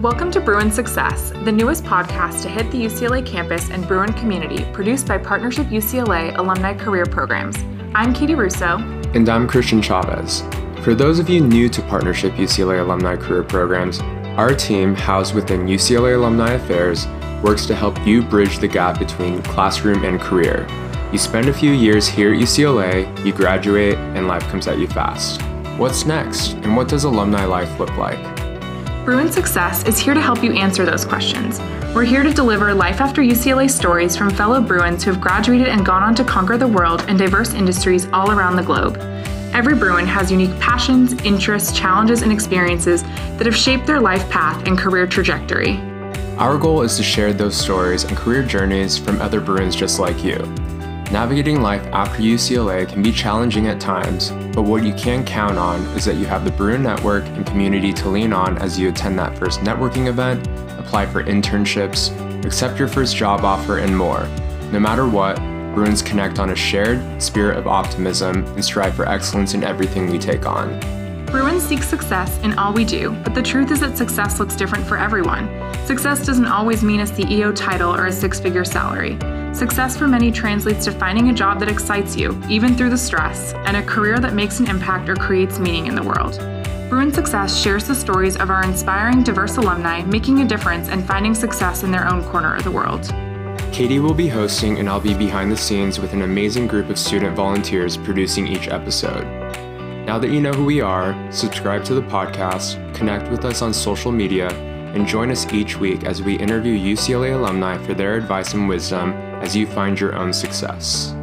Welcome to Bruin Success, the newest podcast to hit the UCLA campus and Bruin community, produced by Partnership UCLA Alumni Career Programs. I'm Katie Russo. And I'm Christian Chavez. For those of you new to Partnership UCLA Alumni Career Programs, our team, housed within UCLA Alumni Affairs, works to help you bridge the gap between classroom and career. You spend a few years here at UCLA, you graduate, and life comes at you fast. What's next, and what does alumni life look like? Bruin Success is here to help you answer those questions. We're here to deliver life after UCLA stories from fellow Bruins who have graduated and gone on to conquer the world in diverse industries all around the globe. Every Bruin has unique passions, interests, challenges, and experiences that have shaped their life path and career trajectory. Our goal is to share those stories and career journeys from other Bruins just like you. Navigating life after UCLA can be challenging at times, but what you can count on is that you have the Bruin network and community to lean on as you attend that first networking event, apply for internships, accept your first job offer, and more. No matter what, Bruins connect on a shared spirit of optimism and strive for excellence in everything we take on. Bruins seek success in all we do, but the truth is that success looks different for everyone. Success doesn't always mean a CEO title or a six figure salary. Success for many translates to finding a job that excites you, even through the stress, and a career that makes an impact or creates meaning in the world. Bruin Success shares the stories of our inspiring, diverse alumni making a difference and finding success in their own corner of the world. Katie will be hosting, and I'll be behind the scenes with an amazing group of student volunteers producing each episode. Now that you know who we are, subscribe to the podcast, connect with us on social media, and join us each week as we interview UCLA alumni for their advice and wisdom as you find your own success.